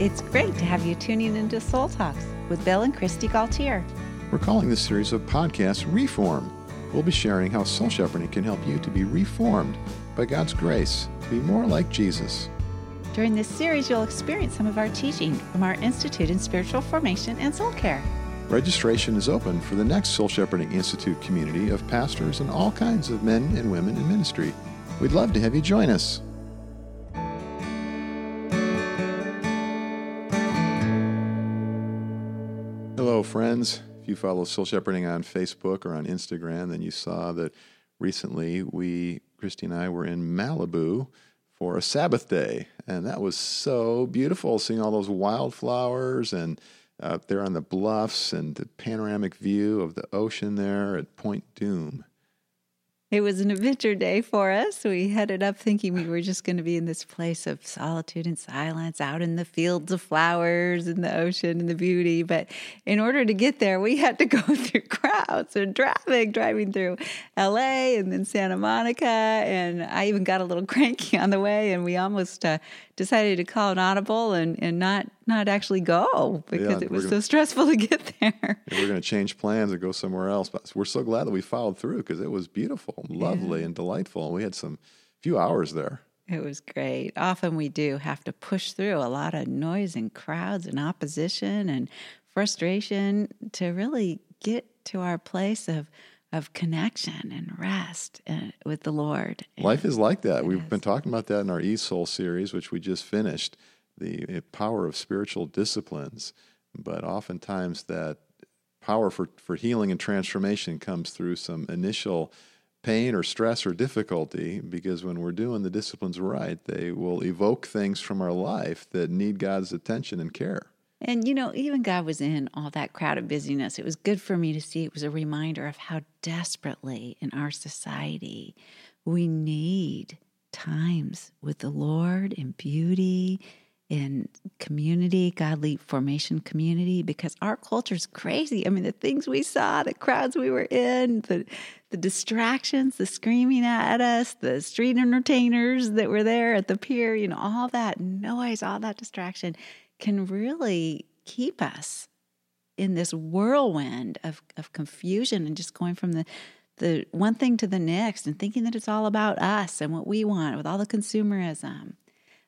It's great to have you tuning into Soul Talks with Bill and Kristi Gaultiere. We're calling this series of podcasts Reform. We'll be sharing how soul shepherding can help you to be reformed by God's grace, to be more like Jesus. During this series, you'll experience some of our teaching from our Institute in Spiritual Formation and Soul Care. Registration is open for the next Soul Shepherding Institute community of pastors and all kinds of men and women in ministry. We'd love to have you join us. Friends. If you follow Soul Shepherding on Facebook or on Instagram, then you saw that recently we, Kristi and I, were in Malibu for a Sabbath day. And that was so beautiful seeing all those wildflowers and out there on the bluffs and the panoramic view of the ocean there at Point Dume. It was an adventure day for us. We headed up thinking we were just going to be in this place of solitude and silence, out in the fields of flowers and the ocean and the beauty. But in order to get there, we had to go through crowds and traffic, driving through LA and then Santa Monica. And I even got a little cranky on the way, and we almost uh, decided to call an audible and, and not not actually go because yeah, it was gonna, so stressful to get there. we're going to change plans and go somewhere else. But we're so glad that we followed through because it was beautiful, lovely, yeah. and delightful. And we had some few hours there. It was great. Often we do have to push through a lot of noise and crowds and opposition and frustration to really get to our place of of connection and rest uh, with the Lord. Life is like that. We've is. been talking about that in our E Soul series, which we just finished, the eh, power of spiritual disciplines. But oftentimes that power for, for healing and transformation comes through some initial pain or stress or difficulty because when we're doing the disciplines right, they will evoke things from our life that need God's attention and care. And, you know, even God was in all that crowd of busyness. It was good for me to see. It was a reminder of how desperately in our society we need times with the Lord in beauty, in community, godly formation community, because our culture's crazy. I mean, the things we saw, the crowds we were in, the the distractions, the screaming at us, the street entertainers that were there at the pier, you know, all that noise, all that distraction can really keep us in this whirlwind of, of confusion and just going from the the one thing to the next and thinking that it's all about us and what we want with all the consumerism.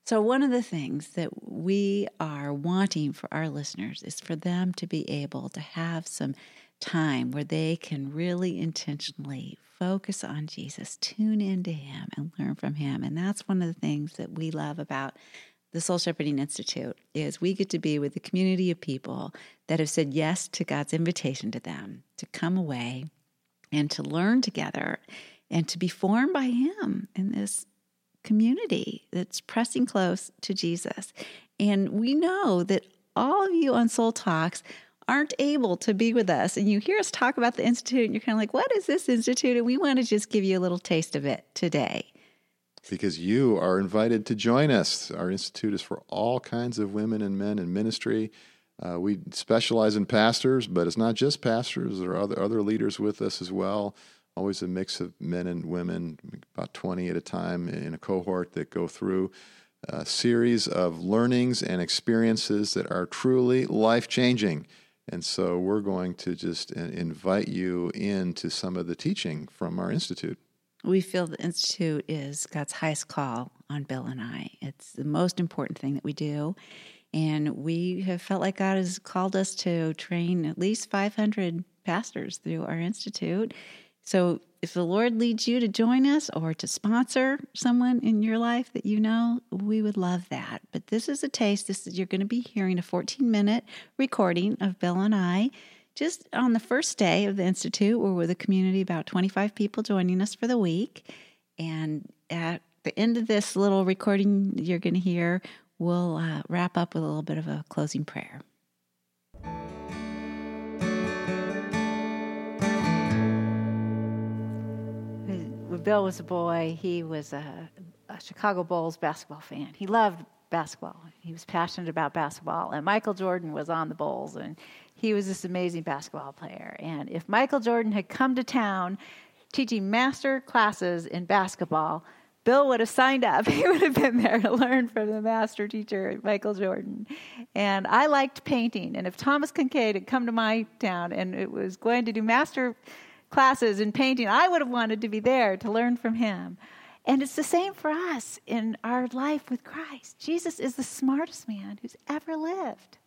So, one of the things that we are wanting for our listeners is for them to be able to have some time where they can really intentionally focus on Jesus, tune into Him, and learn from Him. And that's one of the things that we love about the Soul Shepherding Institute is we get to be with a community of people that have said yes to God's invitation to them to come away and to learn together and to be formed by Him in this community that's pressing close to Jesus. And we know that all of you on Soul Talks aren't able to be with us and you hear us talk about the Institute and you're kind of like, what is this Institute? And we want to just give you a little taste of it today because you are invited to join us. Our institute is for all kinds of women and men in ministry. Uh, we specialize in pastors, but it's not just pastors. There are other, other leaders with us as well. Always a mix of men and women, about 20 at a time in a cohort that go through a series of learnings and experiences that are truly life changing. And so we're going to just invite you into some of the teaching from our institute. We feel the Institute is God's highest call on Bill and I. It's the most important thing that we do. And we have felt like God has called us to train at least 500 pastors through our Institute. So if the Lord leads you to join us or to sponsor someone in your life that you know, we would love that. But this is a taste. This is, you're going to be hearing a 14 minute recording of Bill and I just on the first day of the Institute, we're with a community, about 25 people joining us for the week. And at the end of this little recording you're going to hear, we'll uh, wrap up with a little bit of a closing prayer. Bill was a boy, he was a, a Chicago Bulls basketball fan. He loved basketball. He was passionate about basketball, and Michael Jordan was on the Bulls, and he was this amazing basketball player. And if Michael Jordan had come to town teaching master classes in basketball, Bill would have signed up. He would have been there to learn from the master teacher, Michael Jordan. And I liked painting. And if Thomas Kinkade had come to my town and it was going to do master classes in painting, I would have wanted to be there to learn from him. And it's the same for us in our life with Christ. Jesus is the smartest man who's ever lived.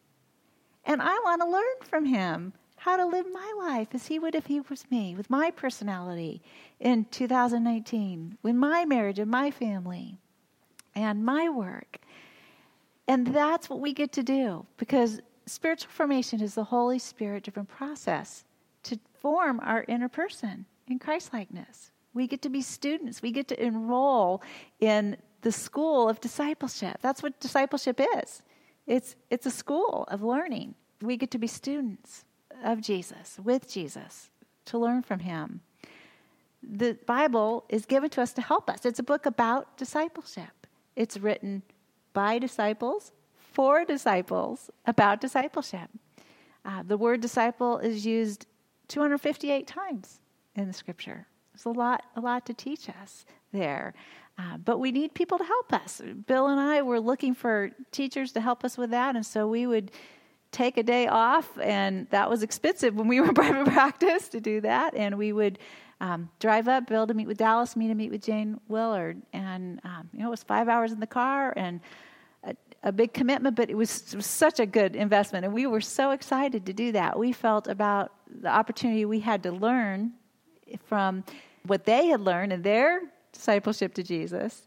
And I want to learn from him how to live my life as he would if he was me, with my personality in 2019, with my marriage and my family and my work. And that's what we get to do because spiritual formation is the Holy Spirit driven process form our inner person in Christlikeness. We get to be students, we get to enroll in the school of discipleship. That's what discipleship is. It's, it's a school of learning. We get to be students of Jesus, with Jesus, to learn from him. The Bible is given to us to help us. It's a book about discipleship. It's written by disciples, for disciples, about discipleship. Uh, the word disciple is used 258 times in the scripture. There's a lot, a lot to teach us there. Uh, but we need people to help us. Bill and I were looking for teachers to help us with that, and so we would take a day off, and that was expensive when we were in private practice to do that. And we would um, drive up, Bill to meet with Dallas, me to meet with Jane Willard, and um, you know it was five hours in the car and a, a big commitment, but it was, it was such a good investment, and we were so excited to do that. We felt about the opportunity we had to learn from what they had learned in their discipleship to Jesus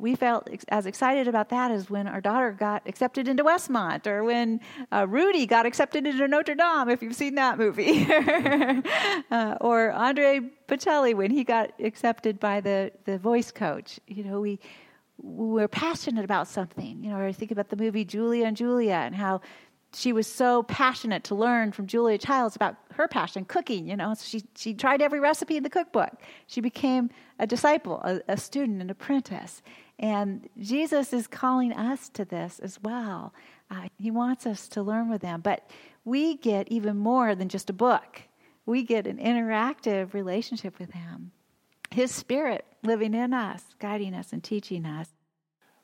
we felt ex- as excited about that as when our daughter got accepted into Westmont or when uh, Rudy got accepted into Notre Dame, if you've seen that movie, uh, or Andre Bocelli when he got accepted by the, the voice coach. You know, we, we were passionate about something. You know, I think about the movie Julia and Julia and how she was so passionate to learn from Julia Childs about her passion, cooking. You know, so she she tried every recipe in the cookbook. She became a disciple, a, a student, an apprentice, and Jesus is calling us to this as well. Uh, he wants us to learn with them. But we get even more than just a book, we get an interactive relationship with Him. His Spirit living in us, guiding us, and teaching us.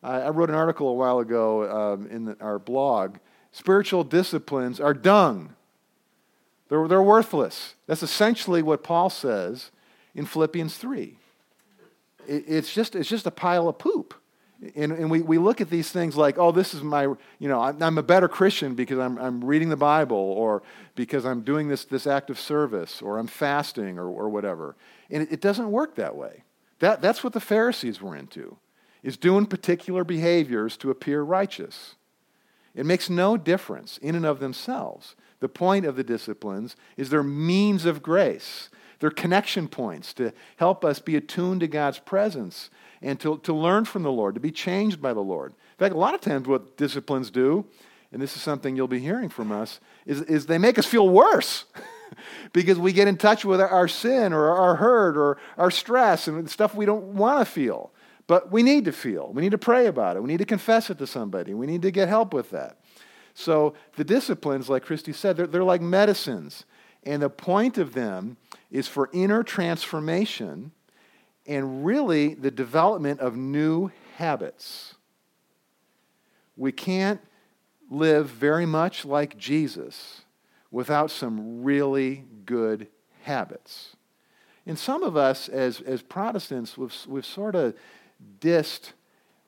I wrote an article a while ago um, in the, our blog. Spiritual disciplines are dung. They're, they're worthless. That's essentially what Paul says in Philippians 3 it's just, it's just a pile of poop. And, and we, we look at these things like, oh, this is my, you know, I'm, I'm a better Christian because I'm, I'm reading the Bible or because I'm doing this, this act of service or I'm fasting or, or whatever. And it, it doesn't work that way. That, that's what the Pharisees were into, is doing particular behaviors to appear righteous. It makes no difference in and of themselves. The point of the disciplines is their means of grace. They're connection points to help us be attuned to God's presence and to, to learn from the Lord, to be changed by the Lord. In fact, a lot of times what disciplines do, and this is something you'll be hearing from us, is, is they make us feel worse. because we get in touch with our sin or our hurt or our stress and stuff we don't want to feel. But we need to feel. We need to pray about it. We need to confess it to somebody. We need to get help with that. So the disciplines, like Kristi said, they're, they're like medicines. And the point of them is for inner transformation and really the development of new habits. We can't live very much like Jesus without some really good habits. And some of us, as, as Protestants, we've, we've sort of dissed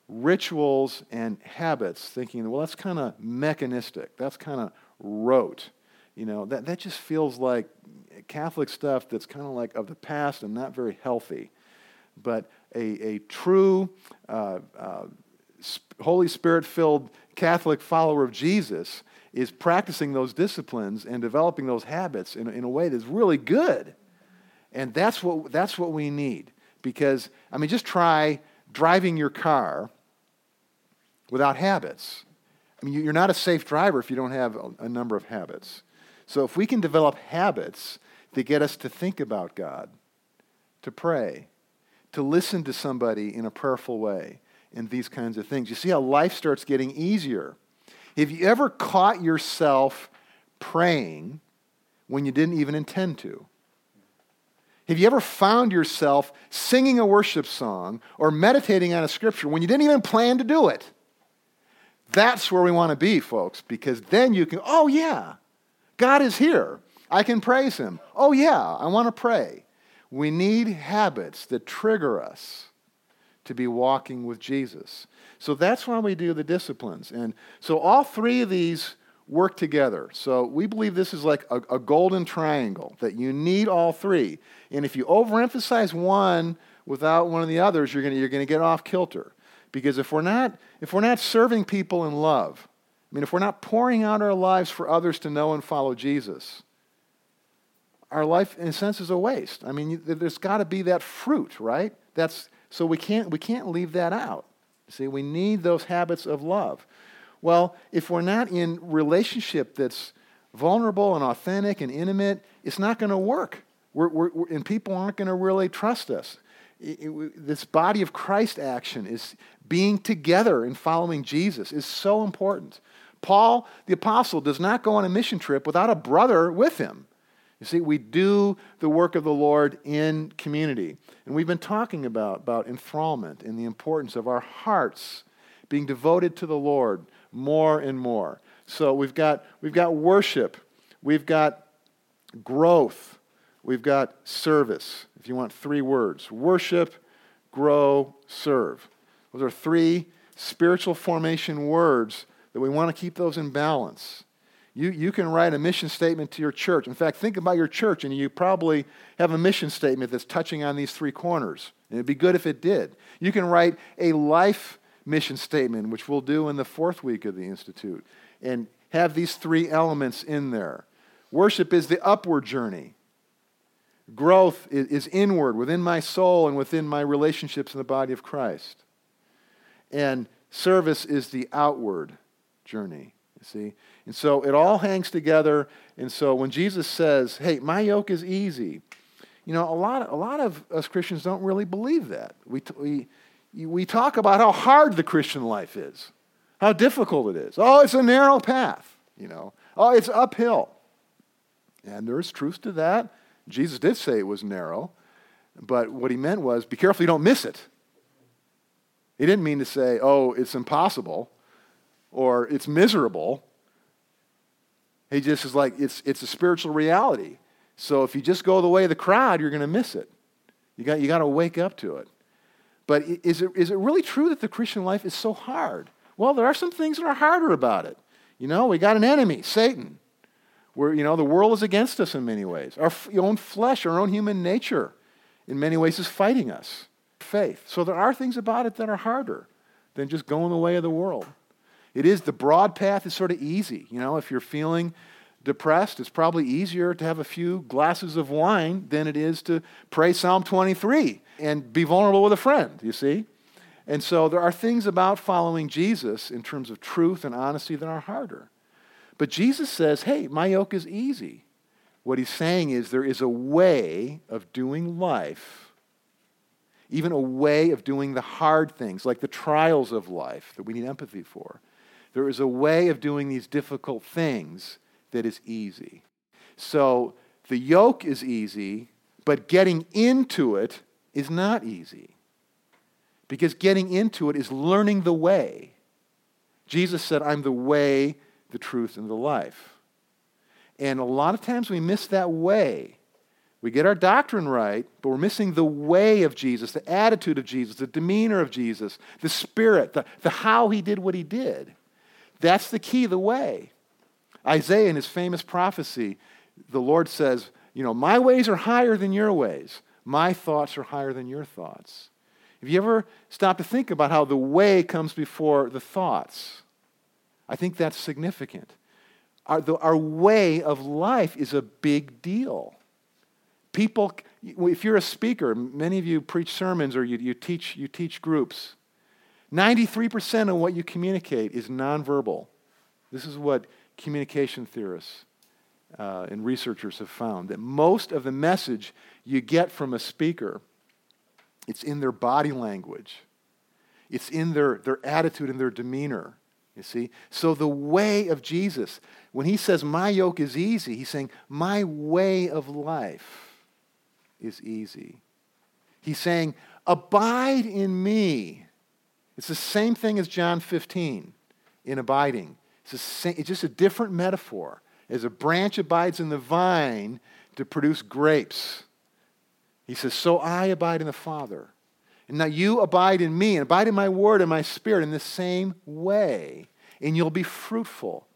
rituals and habits, thinking, well, that's kind of mechanistic, that's kind of rote. You know, that, that just feels like Catholic stuff that's kind of like of the past and not very healthy. But a, a true, uh, uh, Holy Spirit filled Catholic follower of Jesus is practicing those disciplines and developing those habits in, in a way that's really good. And that's what, that's what we need. Because, I mean, just try driving your car without habits. I mean, you're not a safe driver if you don't have a, number of habits. So if we can develop habits that get us to think about God, to pray, to listen to somebody in a prayerful way, and these kinds of things, you see how life starts getting easier. Have you ever caught yourself praying when you didn't even intend to? Have you ever found yourself singing a worship song or meditating on a scripture when you didn't even plan to do it? That's where we want to be, folks, because then you can, oh, yeah, God is here. I can praise Him. Oh, yeah, I want to pray. We need habits that trigger us to be walking with Jesus. So that's why we do the disciplines. And so all three of these work together. So we believe this is like a, a, golden triangle, that you need all three. And if you overemphasize one without one of the others, you're going you're to get off kilter. Because if we're, not, if we're not serving people in love, I mean, if we're not pouring out our lives for others to know and follow Jesus, our life, in a sense, is a waste. I mean, there's got to be that fruit, right? That's, so we can't, we can't leave that out. See, we need those habits of love. Well, if we're not in relationship that's vulnerable and authentic and intimate, it's not going to work. We're, we're, and people aren't going to really trust us. It, it, this body of Christ action is being together and following Jesus is so important. Paul, the apostle, does not go on a mission trip without a brother with him. You see, we do the work of the Lord in community. And we've been talking about, about enthrallment and the importance of our hearts being devoted to the Lord, more and more. So we've got, we've got worship, we've got growth, we've got service, if you want three words worship, grow, serve. Those are three spiritual formation words that we want to keep those in balance. You, you can write a mission statement to your church. In fact, think about your church, and you probably have a mission statement that's touching on these three corners. And it'd be good if it did. You can write a life mission statement, which we'll do in the fourth week of the Institute, and have these three elements in there. Worship is the upward journey. Growth is inward, within my soul and within my relationships in the body of Christ. And service is the outward journey, you see? And so it all hangs together. And so when Jesus says, hey, my yoke is easy, you know, a lot, a lot of us Christians don't really believe that. We, we, we talk about how hard the Christian life is, how difficult it is. Oh, it's a narrow path, you know. Oh, it's uphill. And there's truth to that. Jesus did say it was narrow, but what he meant was be careful you don't miss it. He didn't mean to say, oh, it's impossible or it's miserable. He just is like, it's, it's a spiritual reality. So if you just go the way of the crowd, you're going to miss it. You got, you got to wake up to it. But is it, is it really true that the Christian life is so hard? Well, there are some things that are harder about it. You know, we got an enemy, Satan. Where, you know, the world is against us in many ways. Our own flesh, our own human nature, in many ways, is fighting us. Faith. So there are things about it that are harder than just going the way of the world. It is, the broad path is sort of easy. You know, if you're feeling depressed, it's probably easier to have a few glasses of wine than it is to pray Psalm 23 and be vulnerable with a friend, you see? And so there are things about following Jesus in terms of truth and honesty that are harder. But Jesus says, hey, my yoke is easy. What he's saying is there is a way of doing life, even a way of doing the hard things, like the trials of life that we need empathy for. There is a way of doing these difficult things that is easy. So the yoke is easy, but getting into it is not easy. Because getting into it is learning the way. Jesus said, I'm the way, the truth, and the life. And a lot of times we miss that way. We get our doctrine right, but we're missing the way of Jesus, the attitude of Jesus, the demeanor of Jesus, the spirit, the, the how he did what he did. That's the key, the way. Isaiah, in his famous prophecy, the Lord says, You know, my ways are higher than your ways, my thoughts are higher than your thoughts. Have you ever stopped to think about how the way comes before the thoughts? I think that's significant. Our, the, our way of life is a big deal. People, if you're a speaker, many of you preach sermons or you, you, teach, you teach groups. 93% of what you communicate is nonverbal. This is what communication theorists uh, and researchers have found that most of the message you get from a speaker it's in their body language it's in their, their attitude and their demeanor you see so the way of jesus when he says my yoke is easy he's saying my way of life is easy. He's saying, Abide in me. It's the same thing as John 15 in abiding. It's, same, it's just a different metaphor. As a branch abides in the vine to produce grapes, he says, So I abide in the Father. And now you abide in me and abide in my word and my spirit in the same way, and you'll be fruitful.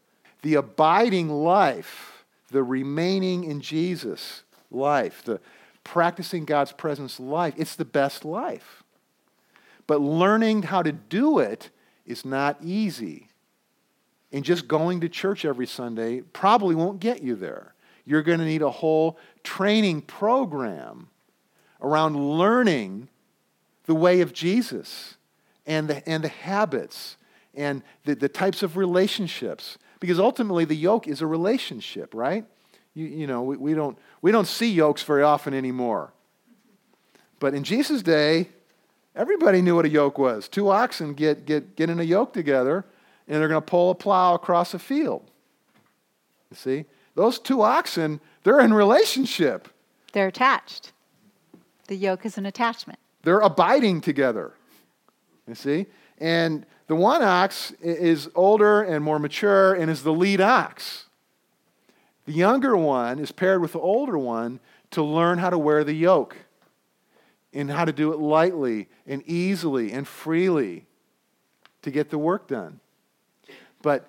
The abiding life, the remaining in Jesus life, the practicing God's presence life, it's the best life. But learning how to do it is not easy. And just going to church every Sunday probably won't get you there. You're going to need a whole training program around learning the way of Jesus and the, and the habits and the, the types of relationships. Because ultimately, the yoke is a relationship, right? You, you know, we, we, don't, we don't see yokes very often anymore. But in Jesus' day, everybody knew what a yoke was. Two oxen get, get, get in a yoke together, and they're going to pull a plow across a field. You see? Those two oxen, they're in relationship. They're attached. The yoke is an attachment. They're abiding together. You see? And the one ox is older and more mature and is the lead ox. The younger one is paired with the older one to learn how to wear the yoke and how to do it lightly and easily and freely to get the work done. But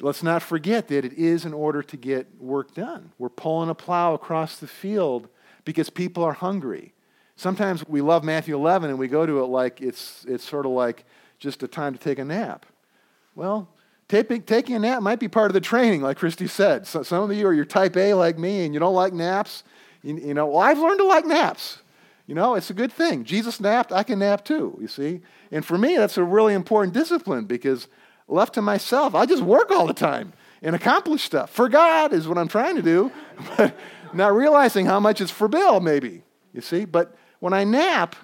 let's not forget that it is in order to get work done. We're pulling a plow across the field because people are hungry. Sometimes we love Matthew 11 and we go to it like it's, it's sort of like just a time to take a nap. Well, taking, taking a nap might be part of the training, like Kristi said. So, some of you are your type A like me and you don't like naps. You, you know, well, I've learned to like naps. You know, it's a good thing. Jesus napped, I can nap too, you see? And for me, that's a really important discipline because left to myself, I just work all the time and accomplish stuff. For God is what I'm trying to do, but not realizing how much is for Bill, maybe, you see? But when I nap,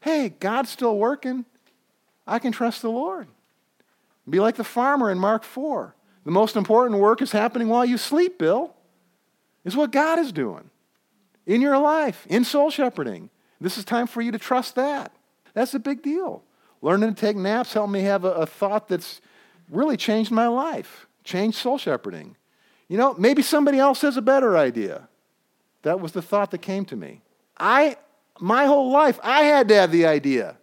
hey, God's still working. I can trust the Lord. Be like the farmer in Mark 4. The most important work is happening while you sleep, Bill. Is what God is doing in your life, in soul shepherding. This is time for you to trust that. That's a big deal. Learning to take naps helped me have a, a thought that's really changed my life, changed soul shepherding. You know, maybe somebody else has a better idea. That was the thought that came to me. I my whole life, I had to have the idea.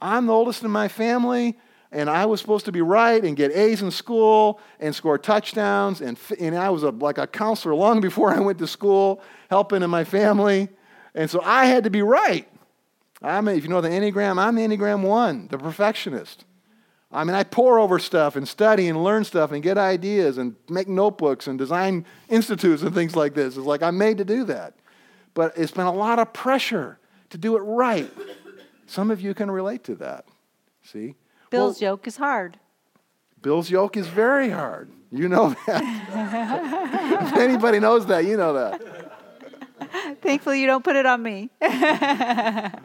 I'm the oldest in my family, and I was supposed to be right and get A's in school and score touchdowns. And, and I was a, like a counselor long before I went to school, helping in my family. And so I had to be right. I'm, if you know the Enneagram, I'm the Enneagram 1, the perfectionist. I mean, I pour over stuff and study and learn stuff and get ideas and make notebooks and design institutes and things like this. It's like I'm made to do that but it's been a lot of pressure to do it right. Some of you can relate to that. See? Bill's well, yoke is hard. Bill's yoke is very hard. You know that. if anybody knows that, you know that. Thankfully, you don't put it on me. but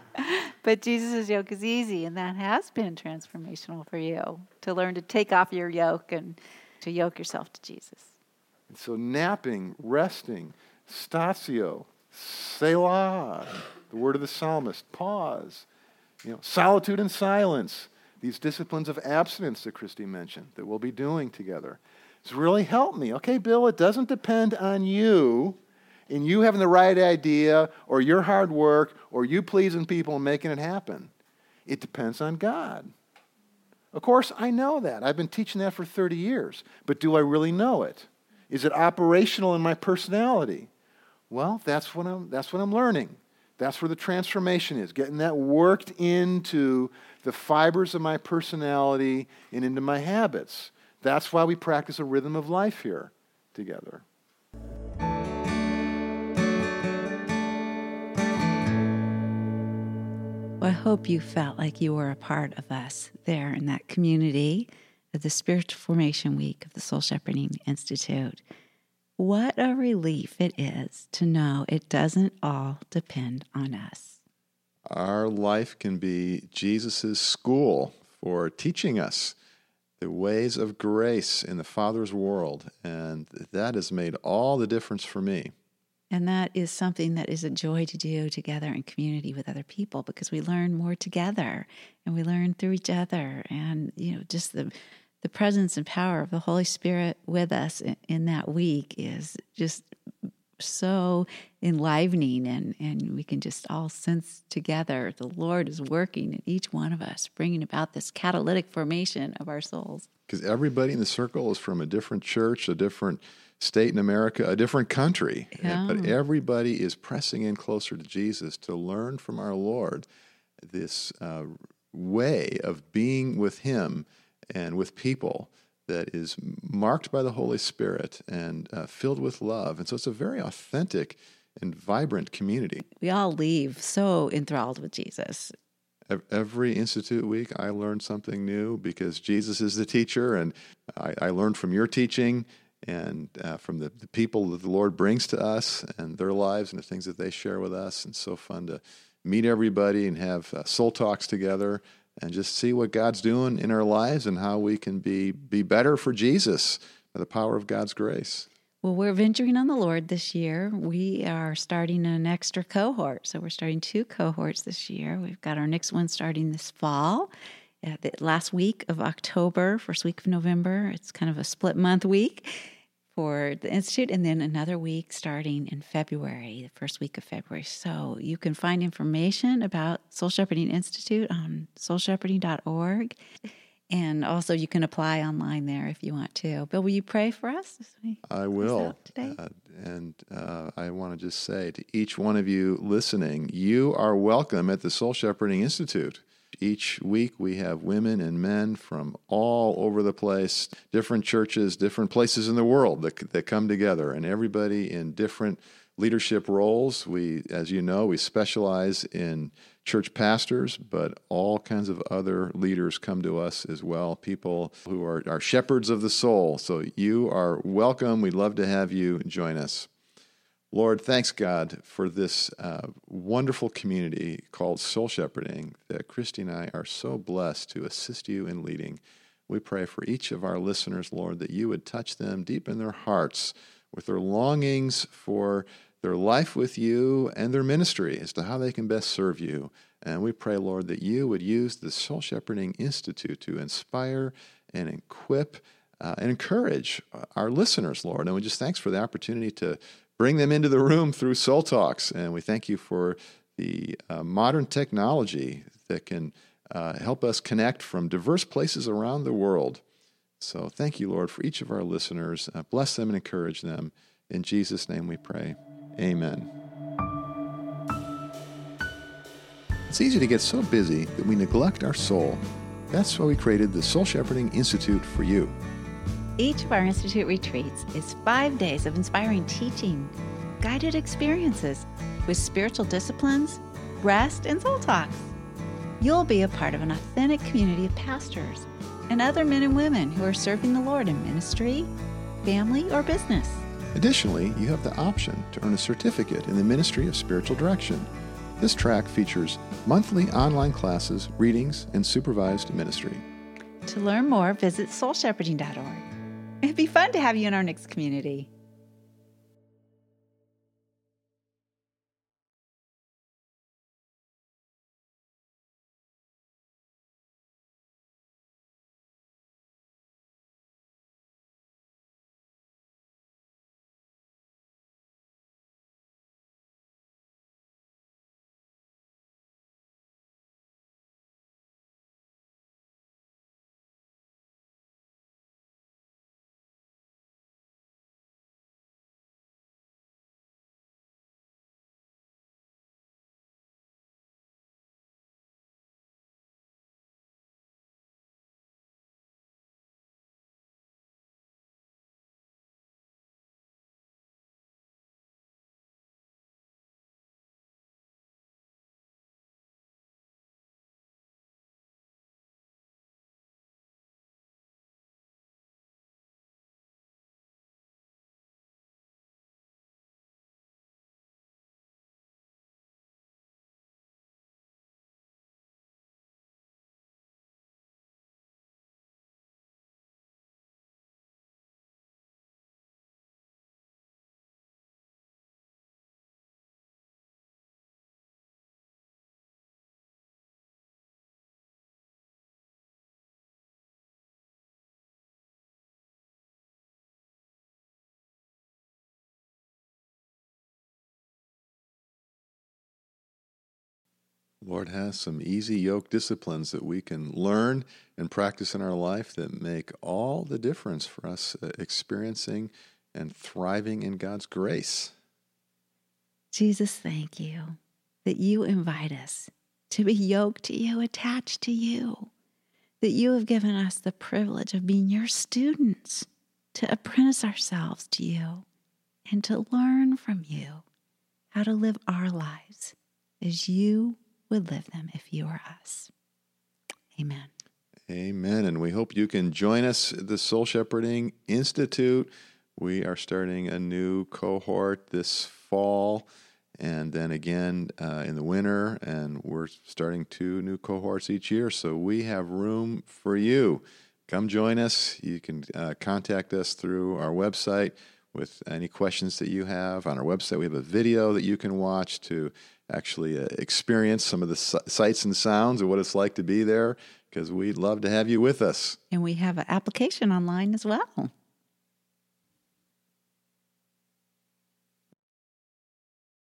Jesus' yoke is easy, and that has been transformational for you to learn to take off your yoke and to yoke yourself to Jesus. And so, napping, resting, statio, Selah, the word of the psalmist, pause. You know, solitude and silence, these disciplines of abstinence that Kristi mentioned that we'll be doing together. It's really helped me. Okay, Bill, it doesn't depend on you and you having the right idea or your hard work or you pleasing people and making it happen. It depends on God. Of course, I know that. I've been teaching that for 30 years. But do I really know it? Is it operational in my personality? Well, that's what I'm, that's what I'm learning. That's where the transformation is, getting that worked into the fibers of my personality and into my habits. That's why we practice a rhythm of life here together. Well, I hope you felt like you were a part of us there in that community of the Spiritual Formation Week of the Soul Shepherding Institute. What a relief it is to know it doesn't all depend on us. Our life can be Jesus' school for teaching us the ways of grace in the Father's world, and that has made all the difference for me. And that is something that is a joy to do together in community with other people because we learn more together and we learn through each other. And, you know, just the, the presence and power of the Holy Spirit with us in, in that week is just so enlivening and, and we can just all sense together the Lord is working in each one of us, bringing about this catalytic formation of our souls. Because everybody in the circle is from a different church, a different state in America, a different country. Yeah. But everybody is pressing in closer to Jesus to learn from our Lord this uh, way of being with Him and with people that is marked by the Holy Spirit and uh, filled with love. And so it's a very authentic and vibrant community. We all leave so enthralled with Jesus. Every Institute week, I learned something new because Jesus is the teacher, and I, I learned from your teaching and uh, from the, the, people that the Lord brings to us and their lives and the things that they share with us. And so fun to meet everybody and have uh, soul talks together and just see what God's doing in our lives and how we can be be better for Jesus by the power of God's grace. Well, we're venturing on the Lord this year. We are starting an extra cohort. So we're starting two cohorts this year. We've got our next one starting this fall. At the last week of October, first week of November. It's kind of a split month week for the Institute, and then another week starting in February, the first week of February. So you can find information about Soul Shepherding Institute on soulshepherding.org. And also, you can apply online there if you want to. Bill, will you pray for us? I will. Today? Uh, and uh, I want to just say to each one of you listening, you are welcome at the Soul Shepherding Institute. Each week we have women and men from all over the place, different churches, different places in the world that, that come together, and everybody in different leadership roles. We, as you know, we specialize in church pastors, but all kinds of other leaders come to us as well, people who are, are shepherds of the soul. So you are welcome. We'd love to have you join us. Lord, thanks God for this uh, wonderful community called Soul Shepherding that Kristi and I are so blessed to assist you in leading. We pray for each of our listeners, Lord, that you would touch them deep in their hearts with their longings for their life with you and their ministry as to how they can best serve you. And we pray, Lord, that you would use the Soul Shepherding Institute to inspire and equip uh, and encourage our listeners, Lord. And we just thanks for the opportunity to bring them into the room through Soul Talks. And we thank you for the uh, modern technology that can uh, help us connect from diverse places around the world. So thank you, Lord, for each of our listeners. Uh, bless them and encourage them. In Jesus' name we pray. Amen. It's easy to get so busy that we neglect our soul. That's why we created the Soul Shepherding Institute for you. Each of our Institute retreats is five days of inspiring teaching, guided experiences with spiritual disciplines, rest, and soul talks. You'll be a part of an authentic community of pastors and other men and women who are serving the Lord in ministry, family, or business. Additionally, you have the option to earn a certificate in the Ministry of Spiritual Direction. This track features monthly online classes, readings, and supervised ministry. To learn more, visit soulshepherding.org. It'd be fun to have you in our next community. Lord has some easy yoke disciplines that we can learn and practice in our life that make all the difference for us uh, experiencing and thriving in God's grace. Jesus, thank you that you invite us to be yoked to you, attached to you, that you have given us the privilege of being your students, to apprentice ourselves to you, and to learn from you how to live our lives as you would live them if you were us. Amen. Amen. And we hope you can join us at the Soul Shepherding Institute. We are starting a new cohort this fall and then again uh, in the winter. And we're starting two new cohorts each year. So we have room for you. Come join us. You can uh, contact us through our website with any questions that you have. On our website, we have a video that you can watch to actually uh, experience some of the sights and sounds of what it's like to be there because we'd love to have you with us. And we have an application online as well.